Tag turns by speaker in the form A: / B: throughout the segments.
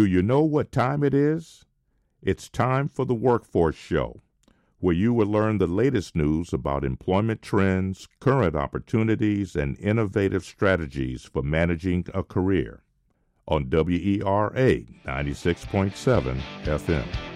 A: Do you know what time it is? It's time for the Workforce Show, where you will learn the latest news about employment trends, current opportunities, and innovative strategies for managing a career on WERA 96.7 FM.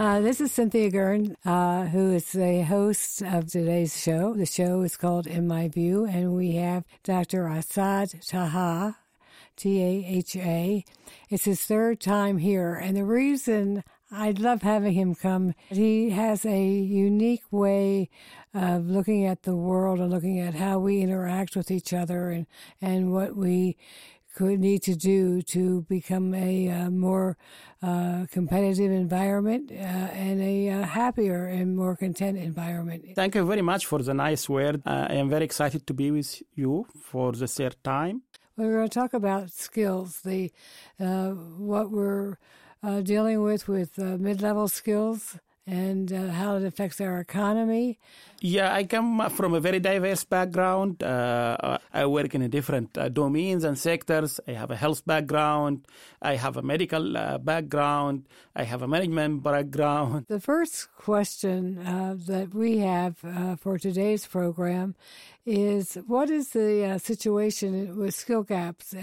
B: Uh, this is Cynthia Gurn, uh, who is the host of today's show. The show is called In My View, and we have Dr. Asad Taha, T A H A. It's his third time here, and the reason I love having him come, he has a unique way of looking at the world and looking at how we interact with each other and, and what we could need to do to become a uh, more uh, competitive environment uh, and a uh, happier and more content environment.
C: Thank you very much for the nice word. Uh, I am very excited to be with you for the third time.
B: We're going to talk about skills, the uh, what we're dealing with with mid-level skills and uh, how it affects our economy?
C: Yeah, I come from a very diverse background. Uh, I work in different uh, domains and sectors. I have a health background. I have a medical uh, background. I have a management background.
B: The first question uh, that we have uh, for today's program is what is the situation with skill gaps?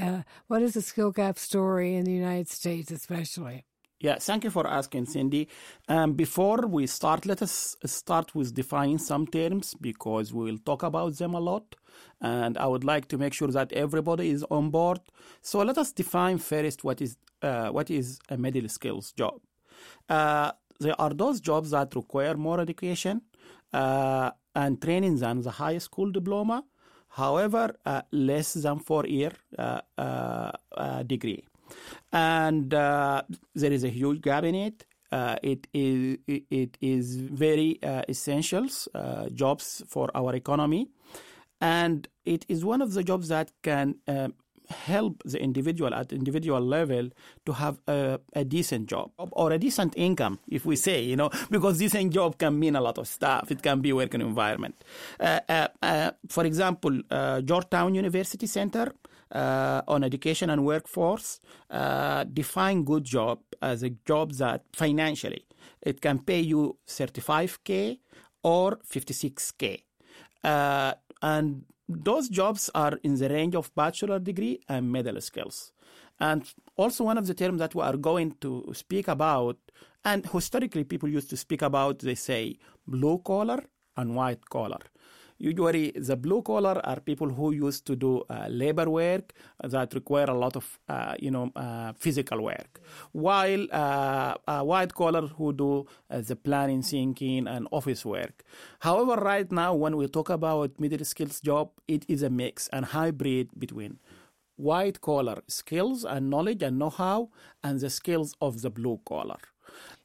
B: what is the skill gap story in the United States, especially?
C: Yeah, thank you for asking, Cindy. Um, before we start, let us start with defining some terms because we will talk about them a lot. And I would like to make sure that everybody is on board. So let us define first what is uh, what is a middle skills job. Uh, there are those jobs that require more education uh, and training than the high school diploma. However, uh, less than four year uh, uh, degree and uh, there is a huge gap in it. Uh, it is it is very uh, essentials uh, jobs for our economy, and it is one of the jobs that can um, help the individual at individual level to have a, a, decent job or a decent income, if we say, you know, because decent job can mean a lot of stuff. It can be working environment. Uh, uh, uh, for example, Georgetown University Center uh, on education and workforce uh, define good job as a job that financially it can pay you 35k or 56k uh, and those jobs are in the range of bachelor degree and middle skills. And also one of the terms that we are going to speak about and historically people used to speak about they say blue collar and white collar Usually, the blue collar are people who used to do uh, labor work that require a lot of, uh, you know, uh, physical work, while uh, white collar who do uh, the planning, thinking, and office work. However, right now, when we talk about middle skills job, it is a mix and hybrid between white collar skills and knowledge and know-how and the skills of the blue collar.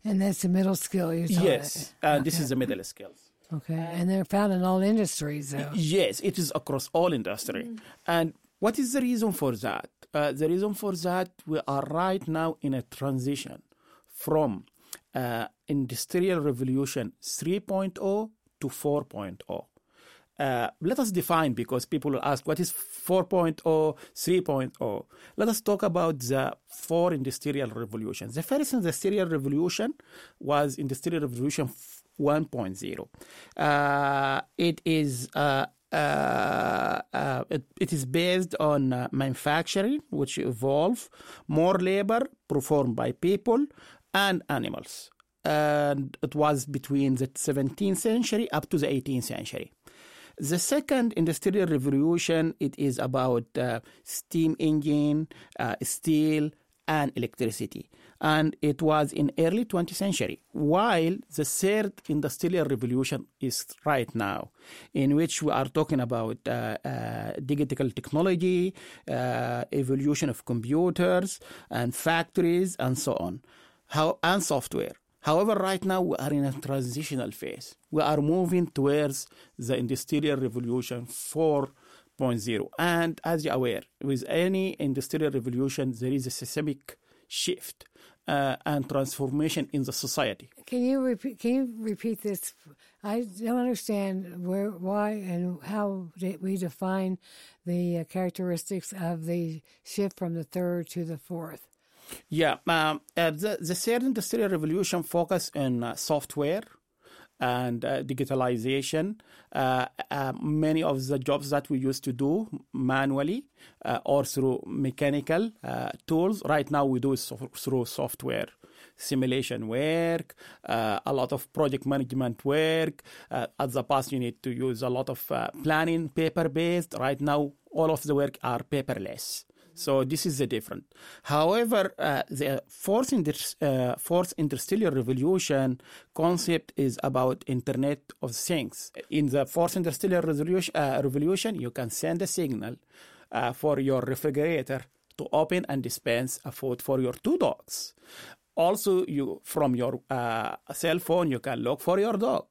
B: And that's the middle skill you're
C: talking Yes, uh, okay. this is the middle skills.
B: Okay, and they're found in all industries, though.
C: Yes, it is across all industry. Mm. And what is the reason for that? Uh, the reason for that we are right now in a transition from uh, industrial revolution 3.0 to 4.0. Uh, let us define because people will ask what is 4.0 3.0 let us talk about the four industrial revolutions the first industrial revolution was industrial revolution 1.0. Uh, it is uh, uh, uh, it, it is based on uh, manufacturing, which evolve more labor performed by people and animals. And it was between the 17th century up to the 18th century. The second industrial revolution, it is about uh, steam engine, steel, and electricity and it was in early 20th century while the third industrial revolution is right now in which we are talking about uh, uh, digital technology uh, evolution of computers and factories and so on how and software However, right now we are in a transitional phase. We are moving towards the industrial revolution 4.0. And as you're aware, with any industrial revolution, there is a systemic shift uh, and transformation in the society.
B: Can you repeat? Can you repeat this? I don't understand where, why, and how we define the uh, characteristics of the shift from the third to the fourth.
C: Yeah, um, uh, the the third industrial revolution focused on uh, software and uh, digitalization. Uh, uh, many of the jobs that we used to do manually uh, or through mechanical uh, tools, right now we do it so- through software. Simulation work, uh, a lot of project management work. at the past, you need to use a lot of planning paper based. Right now, all of the work are paperless. So this is the different. However, uh, the fourth, inter- uh, fourth industrial revolution concept is about Internet of Things. In the fourth industrial revolution, uh, revolution you can send a signal uh, for your refrigerator to open and dispense a food for your two dogs. Also, you from your uh, cell phone you can look for your dog.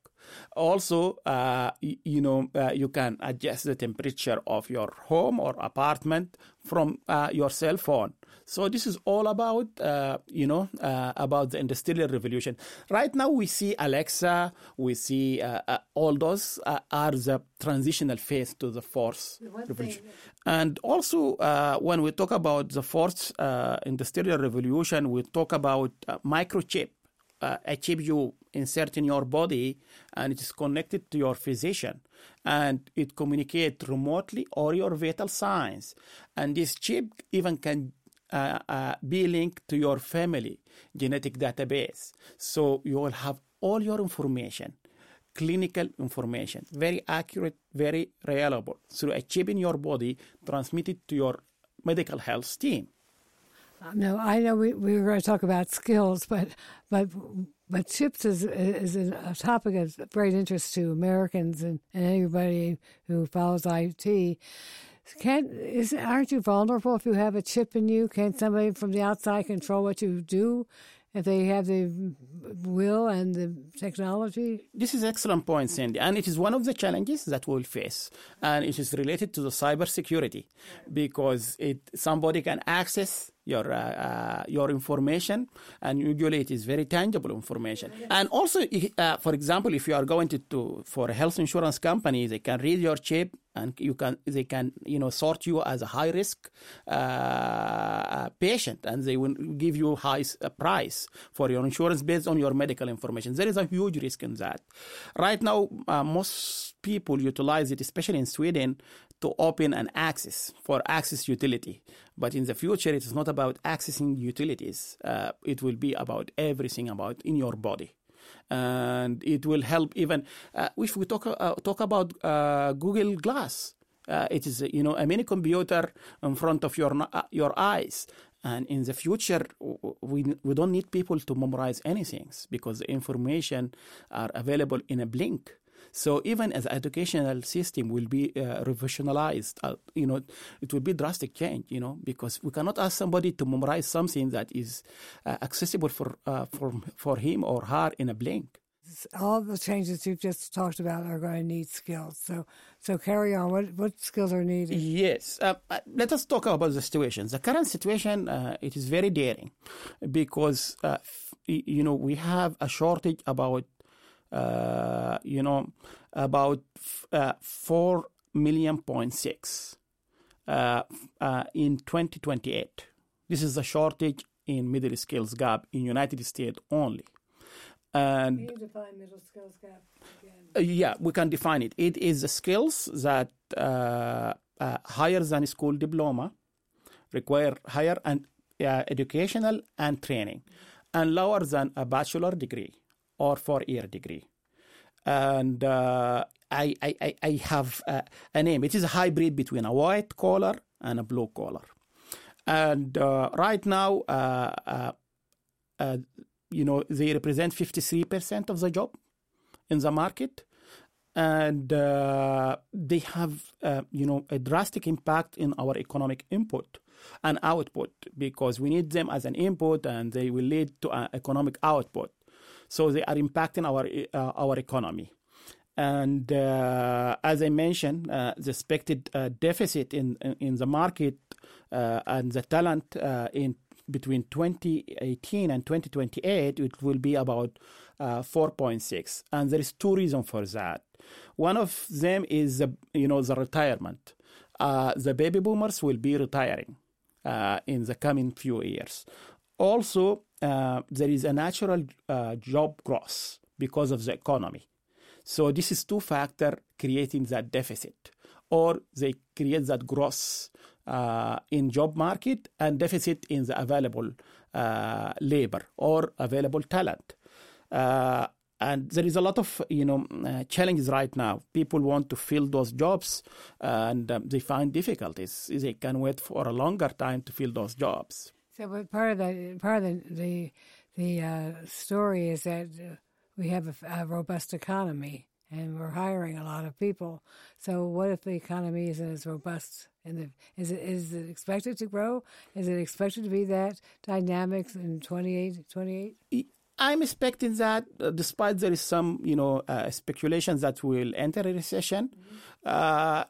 C: Also, uh, you, know, uh, you can adjust the temperature of your home or apartment from uh, your cell phone. So this is all about, uh, you know, uh, about the industrial revolution. Right now, we see Alexa, we see uh, all those are the transitional phase to the fourth revolution. And also, when we talk about the fourth industrial revolution, we talk about microchip uh, a chip you insert in your body and it is connected to your physician and it communicates remotely or your vital signs. And this chip even can uh, uh, be linked to your family genetic database. So you will have all your information clinical information very accurate very reliable through a chip in your body transmitted to your medical health team
B: no, I know we, we were going to talk about skills, but but but chips is is a topic of great interest to Americans and, and anybody who follows IT. Can is aren't you vulnerable if you have a chip in you? Can somebody from the outside control what you do? if they have the will and the technology?
C: This is excellent point, Cindy, and it is one of the challenges that we'll face, and it is related to the cybersecurity because it somebody can access your uh, uh, your information, and usually it is very tangible information. And also, uh, for example, if you are going to, to for a health insurance company, they can read your chip and you can they can you know sort you as a high risk uh, patient and they will give you high uh, price for your insurance based on your medical information there is a huge risk in that right now uh, most people utilize it especially in sweden to open an access for access utility but in the future it is not about accessing utilities uh, it will be about everything about in your body and it will help even uh, if we talk uh, talk about uh, Google Glass. Uh, it is you know a mini computer in front of your uh, your eyes, and in the future we we don't need people to memorize anything because the information are available in a blink. So even as educational system will be uh, revolutionized, uh, you know, it will be drastic change, you know, because we cannot ask somebody to memorize something that is uh, accessible for, uh, for, for him or her in a blink.
B: All the changes you've just talked about are going to need skills. So, so carry on. What what skills are needed?
C: Yes. Uh, uh, let us talk about the situation. The current situation it is very daring because you know we have a shortage about uh, you know, about uh, 4 million point six uh, uh, in 2028. This is a shortage in middle skills gap in United States only.
B: And can you define middle skills gap
C: again? yeah, we can define it. It is the skills that higher than school diploma require higher and educational and training, and lower than a bachelor degree or four year degree. And uh, I, I, I have uh, a name. It is a hybrid between a white collar and a blue collar. And uh, right now, uh, uh, uh, you know, they represent 53% of the job in the market. And they have, you know, a drastic impact in our economic input and output because we need them as an input and they will lead to an economic output. So they are impacting our uh, our economy. And uh, as I mentioned, uh, the expected deficit in, in, the market and the talent in between 2018 and 2028, it will be about uh, 4.6. And there is two reasons for that. One of them is, the, you know, the retirement. Uh, the baby boomers will be retiring uh, in the coming few years. Also, uh, there is a natural uh, job growth because of the economy. So this is two factor creating that deficit, or they create that growth uh, in job market and deficit in the available uh, labor or available talent. Uh, and there is a lot of you know uh, challenges right now. People want to fill those jobs, and um, they find difficulties. They can wait for a longer time to fill those jobs.
B: So, but part of the part of the the, the uh, story is that uh, we have a, a, robust economy and we're hiring a lot of people. So, what if the economy isn't as robust? And the, is it is it expected to grow? Is it expected to be that dynamic in 28, 28?
C: I'm expecting that, uh, despite there is some, you know, uh, speculations that we'll enter a recession, mm-hmm.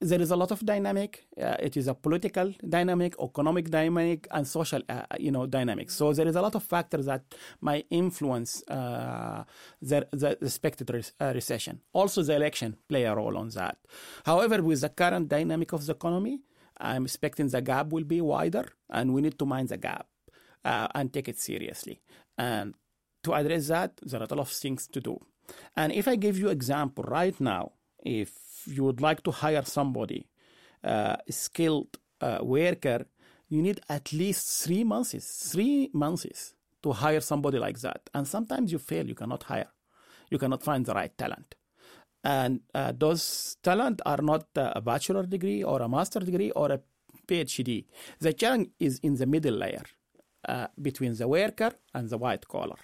C: There is a lot of dynamic. Uh, it is a political dynamic, economic dynamic, and social, uh, you know, dynamic. So there is a lot of factors that might influence the, the expected re- recession. Also, the election play a role on that. However, with the current dynamic of the economy, I'm expecting the gap will be wider, and we need to mind the gap. Uh, and take it seriously. And to address that, there are a lot of things to do. And if I give you example right now, if you would like to hire somebody, uh, skilled uh, worker, you need at least three months, three months to hire somebody like that. And sometimes you fail, you cannot hire, you cannot find the right talent. And uh, those talent are not a bachelor degree or a master degree or a PhD. The challenge is in the middle layer uh, between the worker and the white collar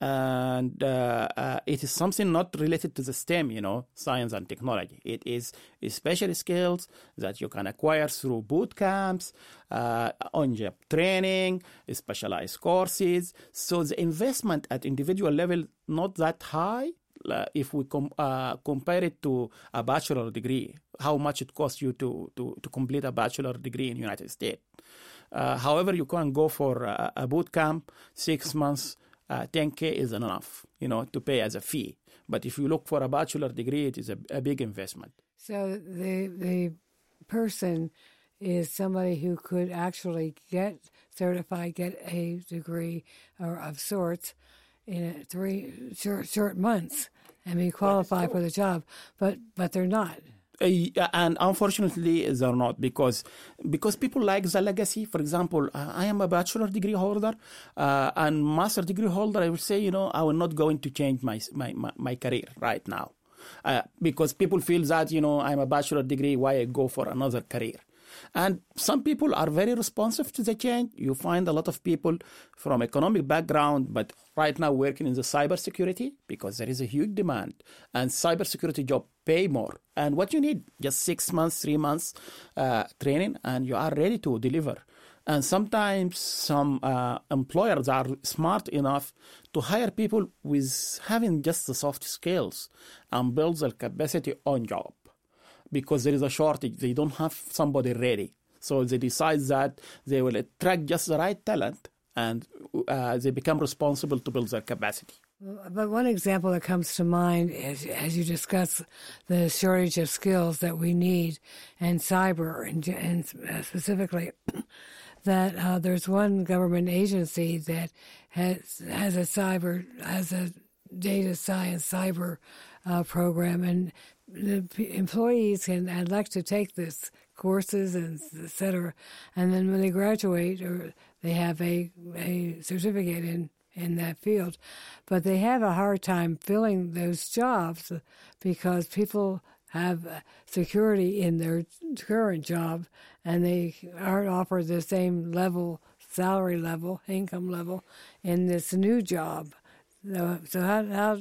C: and uh, uh, it is something not related to the STEM, you know, science and technology. It is special skills that you can acquire through boot camps, uh, on-job training, specialized courses. So the investment at individual level not that high. If we com- uh, compare it to a bachelor degree, how much it costs you to, to, to complete a bachelor degree in United States. Uh, however, you can go for a, a boot camp, six months, uh, 10k is enough, you know, to pay as a fee. But if you look for a bachelor degree, it is a, a big investment.
B: So the the person is somebody who could actually get certified, get a degree or of sorts in three short short months and be qualified for the job, but but they're not.
C: Uh, and unfortunately they're not because because people like the legacy. For example i am a bachelor degree holder uh, and master degree holder i will say you know i will not going to change my my, my, my career right now. Uh, because people feel that you know i'm a bachelor degree why i go for another career and some people are very responsive to the change. You find a lot of people from economic background, but right now working in the cybersecurity because there is a huge demand and cybersecurity job pay more. And what you need, just six months, three months uh, training, and you are ready to deliver. And sometimes some uh, employers are smart enough to hire people with having just the soft skills and build their capacity on job because there is a shortage. They don't have somebody ready. So they decide that they will attract just the right talent and uh, they become responsible to build their capacity.
B: But one example that comes to mind is as you discuss the shortage of skills that we need and cyber, and, and specifically that uh, there's one government agency that has has a cyber has a data science cyber uh, program, and the employees can elect to take this courses and et cetera, and then when they graduate, or they have a a certificate in in that field, but they have a hard time filling those jobs because people have uh, security in their current job and they aren't offered the same level salary level income level in this new job. So, so how, how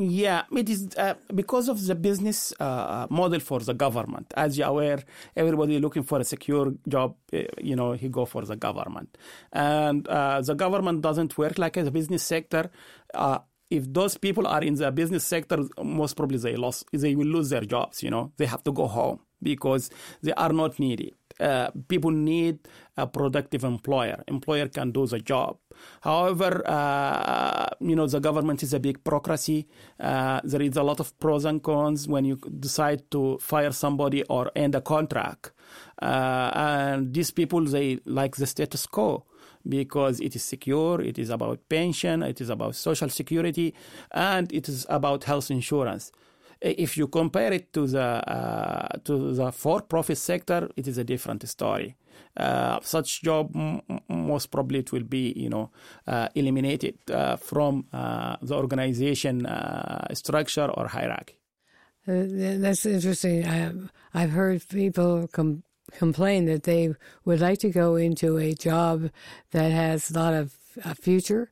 C: yeah, it is uh, because of the business uh, model for the government. As you're aware, everybody looking for a secure job, uh, you know, he go for the government. And uh, the government doesn't work like a business sector. Uh, if those people are in the business sector, most probably they lost, they will lose their jobs, you know. They have to go home because they are not needed. Uh, people need a productive employer. Employer can do the job. However, uh, you know the government is a big bureaucracy. Uh, there is a lot of pros and cons when you decide to fire somebody or end a contract. Uh, and these people they like the status quo because it is secure, it is about pension, it is about social security, and it is about health insurance. If you compare it to the uh, to the for-profit sector, it is a different story. Uh, such job m- most probably it will be you know uh, eliminated uh, from uh, the organization uh, structure or hierarchy.
B: that's interesting. I, I've heard people com- complain that they would like to go into a job that has a lot of a future,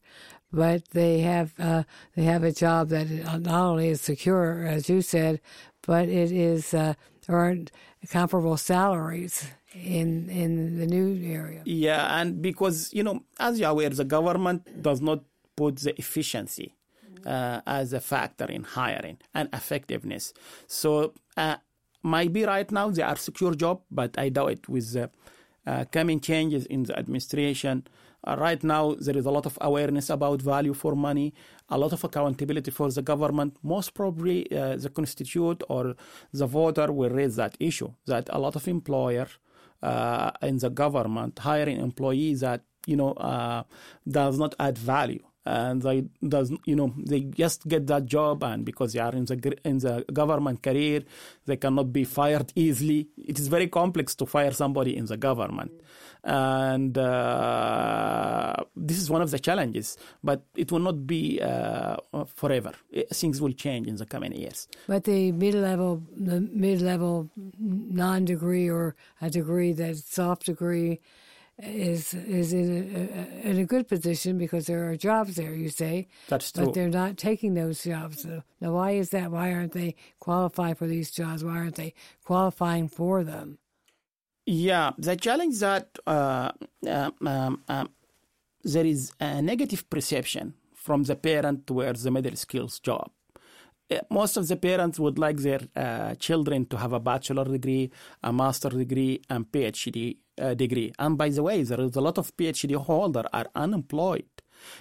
B: but they have uh, they have a job that not only is secure, as you said, but it is uh, earned comparable salaries in in the new area.
C: Yeah, and because you know, as you're aware, the government does not put the efficiency uh, as a factor in hiring and effectiveness. So uh, maybe right now they are secure job, but I doubt it with the uh, coming changes in the administration. Uh, right now, there is a lot of awareness about value for money, a lot of accountability for the government. Most probably, uh, the constituent or the voter will raise that issue that a lot of employer uh, in the government hiring employees that you know uh, does not add value and they does you know they just get that job and because they are in the in the government career they cannot be fired easily. It is very complex to fire somebody in the government. And uh, this is one of the challenges but it will not be uh, forever. It, things will change in the coming years.
B: But the mid-level the mid-level non-degree or a degree that's soft degree is is in a, in a good position because there are jobs there. You say
C: that's true,
B: but they're not taking those jobs. So now, why is that? Why aren't they qualified for these jobs? Why aren't they qualifying for them?
C: Yeah, the challenge that uh, um, um, um, there is a negative perception from the parent towards the middle skills job most of the parents would like their uh, children to have a bachelor degree, a master degree, and PhD uh, degree. And by the way, there is a lot of PhD holder are unemployed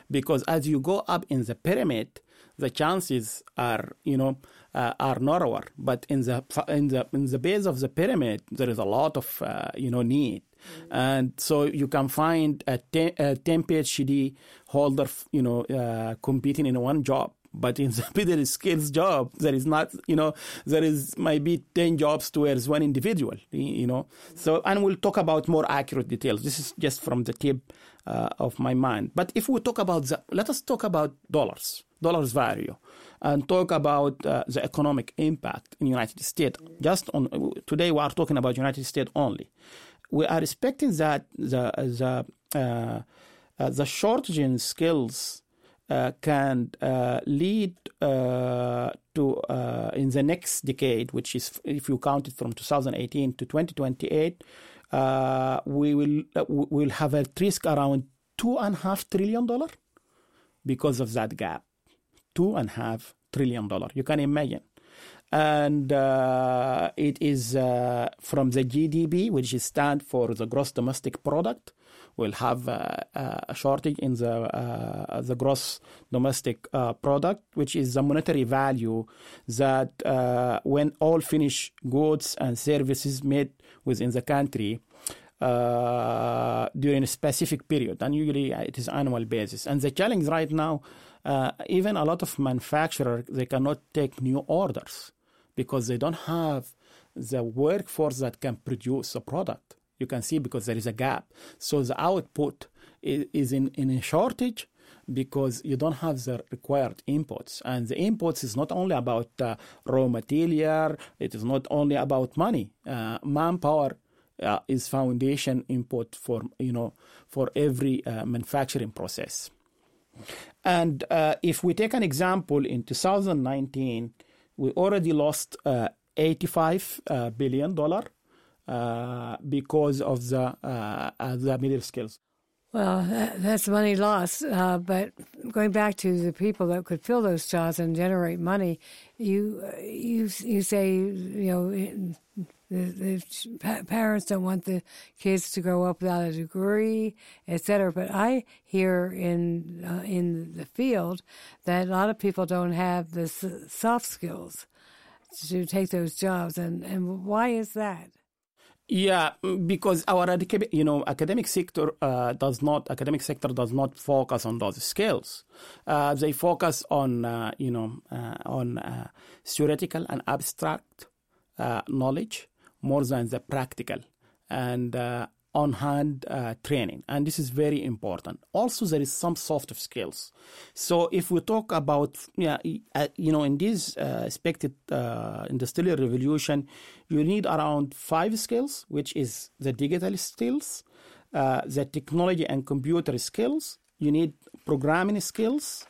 C: because as you go up in the pyramid, the chances are you know uh, are narrower. But in the in the in the base of the pyramid, there is a lot of uh, you know need. Mm-hmm. And so you can find a 10, a 10 PhD holder, you know, uh, competing in one job but in the middle skills job, there is not, you know, there is maybe 10 jobs towards one individual, you know. So, and we'll talk about more accurate details. This is just from the tip uh, of my mind. But if we talk about, the, let us talk about dollars, dollars value, and talk about uh, the economic impact in United States. Just on, today we are talking about United States only. We are expecting that the, the, uh, uh the shortage in skills can uh, lead uh, to uh, in the next decade, which is if you count it from 2018 to 2028, uh, we will uh, will have a risk around two and a half trillion dollar because of that gap. Two and a half trillion dollar. You can imagine. And it is from the GDP, which is stand for the gross domestic product, will have uh, uh, a shortage in the uh, the gross domestic product, which is the monetary value that when all finished goods and services made within the country uh, during a specific period, and usually it is annual basis. And the challenge right now, uh, even a lot of manufacturers they cannot take new orders because they don't have the workforce that can produce a product. You can see because there is a gap. So the output is in, in a shortage because you don't have the required inputs. And the inputs is not only about uh, raw material, it is not only about money. Uh, manpower uh, is foundation input for, you know, for every uh, manufacturing process. And uh, if we take an example in 2019, we already lost uh, 85 billion dollar because of the uh, the middle skills.
B: Well, that's money lost. Uh, but going back to the people that could fill those jobs and generate money, you you you say you know the, the parents don't want the kids to grow up without a degree, etc. But I hear in uh, in the field that a lot of people don't have the soft skills to take those jobs, and and why is that?
C: Yeah, because our you know academic sector uh, does not academic sector does not focus on those skills. Uh, they focus on uh, you know uh, on uh, theoretical and abstract uh, knowledge more than the practical and on hand uh, training. And this is very important. Also, there is some soft skills. So, if we talk about, yeah, uh, you know, in this uh, expected uh, industrial revolution, you need around five skills, which is the digital skills, uh, the technology and computer skills. You need programming skills.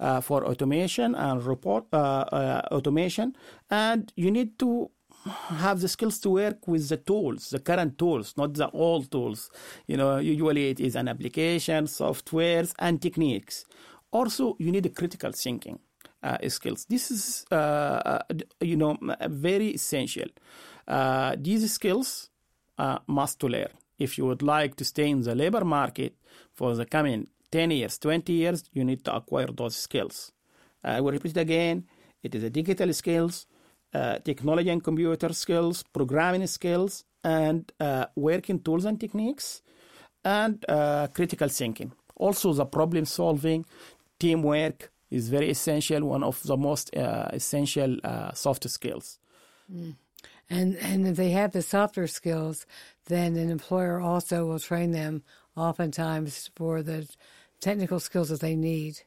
C: Uh, for automation and report automation, and you need to have the skills to work with the tools, the current tools, not the old tools. You know, usually it is an application, softwares, and techniques. Also, you need critical thinking uh, skills. This is, uh, uh you know, very essential. Uh, these skills uh, must to learn. If you would like to stay in the labor market for the coming 10 years, 20 years, you need to acquire those skills. I will repeat again. It is a digital skills, uh, technology and computer skills, programming skills, and uh, working tools and techniques, and uh, critical thinking. Also, the problem solving, teamwork is very essential, one of the most uh, essential uh, soft skills.
B: Mm. And, and if they have the softer skills, then an employer also will train them oftentimes for the technical skills that they need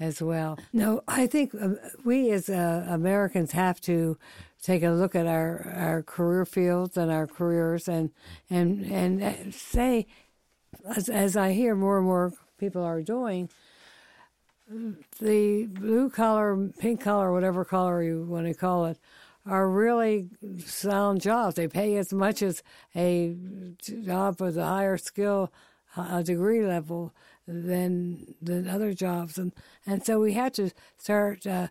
B: as well. No, I think uh, we as uh, Americans have to take a look at our, our career fields and our careers and and and uh, say, as, as I hear more and more people are doing, the blue collar, pink collar, whatever color you want to call it, are really sound jobs. They pay as much as a job with a higher skill, a degree level than than other jobs, and and so we had to start. Uh,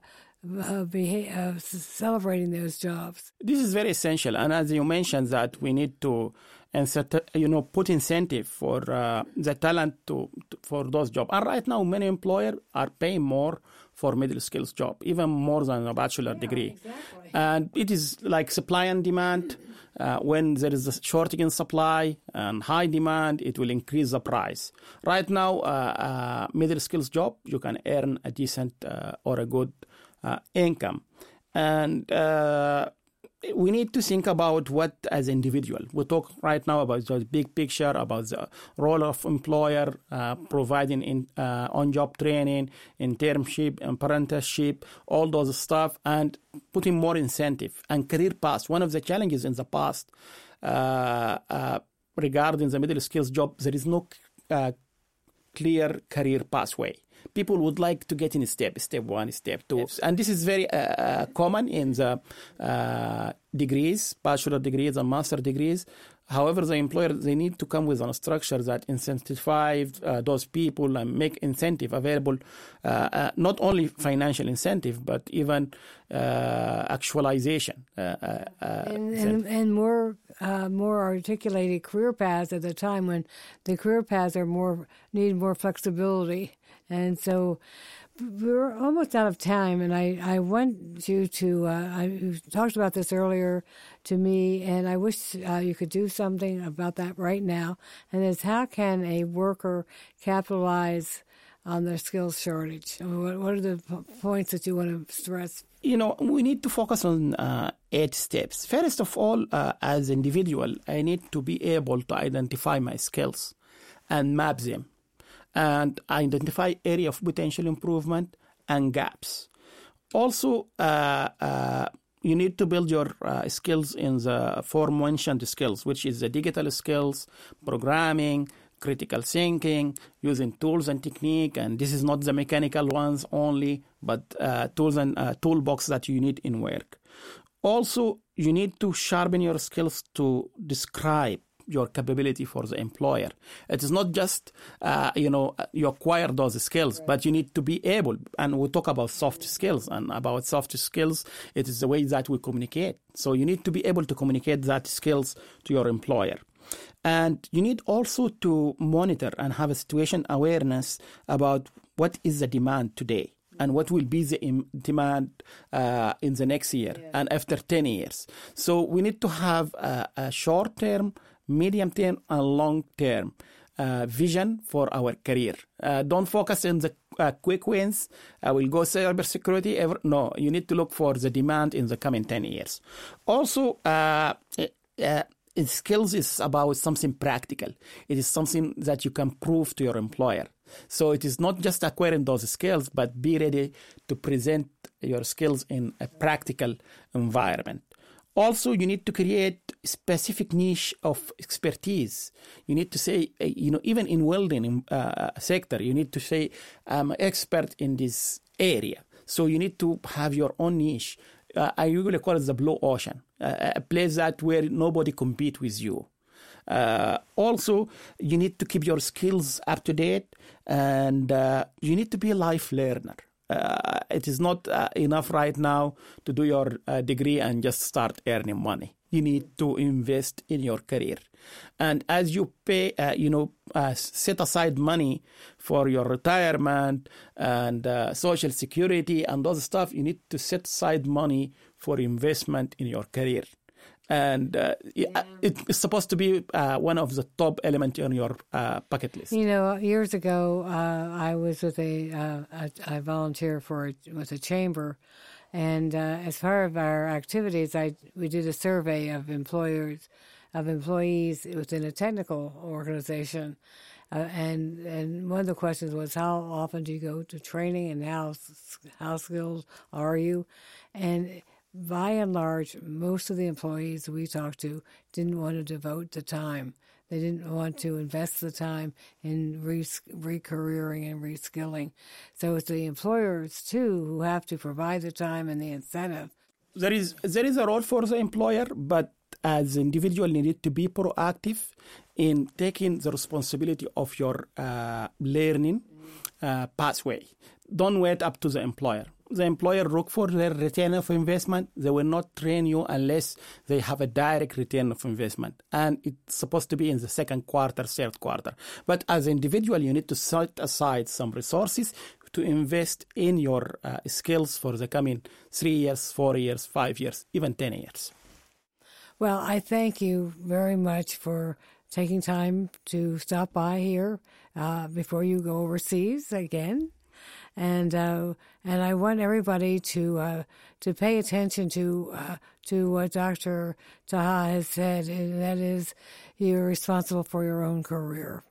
B: uh, beha- uh, celebrating those jobs.
C: This is very essential, and as you mentioned, that we need to, insert, you know, put incentive for uh, the talent to, to, for those jobs. And right now, many employers are paying more for middle skills job, even more than a bachelor yeah, degree. Exactly. And it is like supply and demand. Uh, when there is a shortage in supply and high demand, it will increase the price. Right now, uh, uh, middle skills job, you can earn a decent uh, or a good uh, income. And we need to think about what as individual. We talk right now about the big picture, about the role of employer uh, providing in, uh, on-job training, internship, apprenticeship, all those stuff, and putting more incentive and career paths. One of the challenges in the past uh, uh regarding the middle skills job, there is no uh, clear career pathway people would like to get in step, step one, step two. Yes. And this is very uh, uh, common in the uh, degrees, bachelor degrees and master degrees. However, the employer, they need to come with a structure that incentivize uh, those people and make incentive available, uh, uh, not only financial incentive, but even actualization.
B: And, and, and, more more articulated career paths at the time when the career paths are more need more flexibility and so we're almost out of time, and I, I want you to. Uh, I you talked about this earlier to me, and I wish uh, you could do something about that right now. And is how can a worker capitalize on their skills shortage? What, what, are the points that you want to stress?
C: You know, we need to focus on uh, eight steps. First of all, uh, as individual, I need to be able to identify my skills and map them and identify area of potential improvement and gaps. Also, uh, uh, you need to build your uh, skills in the four-mentioned skills, which is the digital skills, programming, critical thinking, using tools and technique. And this is not the mechanical ones only, but uh, tools and uh, toolbox that you need in work. Also, you need to sharpen your skills to describe your capability for the employer. It is not just, uh, you know, you acquire those skills, right. but you need to be able, and we talk about soft skills, and about soft skills, it is the way that we communicate. So you need to be able to communicate that skills to your employer. And you need also to monitor and have a situation awareness about what is the demand today and what will be the demand uh, in the next year yeah. and after 10 years. So we need to have a, a short term, medium term, and long term uh, vision for our career. Uh, don't focus on the uh, quick wins. I will go cybersecurity. Ever. No, you need to look for the demand in the coming 10 years. Also, uh, uh, skills is about something practical. It is something that you can prove to your employer. So it is not just acquiring those skills, but be ready to present your skills in a practical environment. Also, you need to create specific niche of expertise. You need to say, eh, you know, even in welding uh, sector, you need to say, I'm an expert in this area. So you need to have your own niche. Uh, I usually call it the blue ocean, uh, a place that where nobody compete with you. Uh, also, you need to keep your skills up to date and uh, you need to be a life learner. Uh, it is not uh, enough right now to do your uh, degree and just start earning money. You need to invest in your career. And as you pay, uh, you know, set aside money for your retirement and social security and those stuff, you need to set aside money for investment in your career and uh, yeah. it's supposed to be uh, one of the top elements on your uh, bucket list.
B: You know, years ago, uh, I was with a, uh, a I volunteer for with a chamber, and uh, as part of our activities, I we did a survey of employers of employees within a technical organization. and and one of the questions was how often do you go to training and how how skilled are you, and by and large, most of the employees we talked to didn't want to devote the time. They didn't want to invest the time in re- careering and reskilling. So it's the employers too who have to provide the time and the incentive.
C: There is there is a role for the employer, but as individual, you need to be proactive in taking the responsibility of your uh, learning uh, pathway. Don't wait up to the employer the employer look for their return of investment. They will not train you unless they have a direct return of investment. And it's supposed to be in the second quarter, third quarter. But as an individual, you need to set aside some resources to invest in your uh, skills for the coming three years, four years, five years, even 10 years.
B: Well, I thank you very much for taking time to stop by here uh, before you go overseas again and uh, and I want everybody to uh, to pay attention to uh, to what Dr. Taha has said, and that is you're responsible for your own career.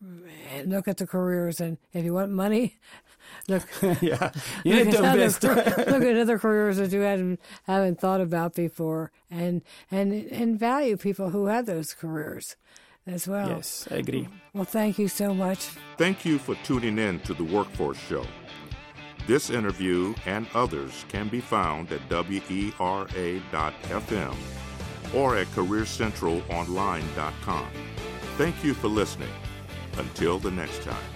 B: And look at the careers, and if you want money, look.
C: yeah, you need to invest.
B: look at other careers that you hadn't haven't thought about before, and and and value people who have those careers as well.
C: Yes, I agree.
B: Well, thank you so much.
A: Thank you for tuning in to the Workforce Show. This interview and others can be found at WERA.FM or at CareerCentralOnline.com. Thank you for listening. Until the next time.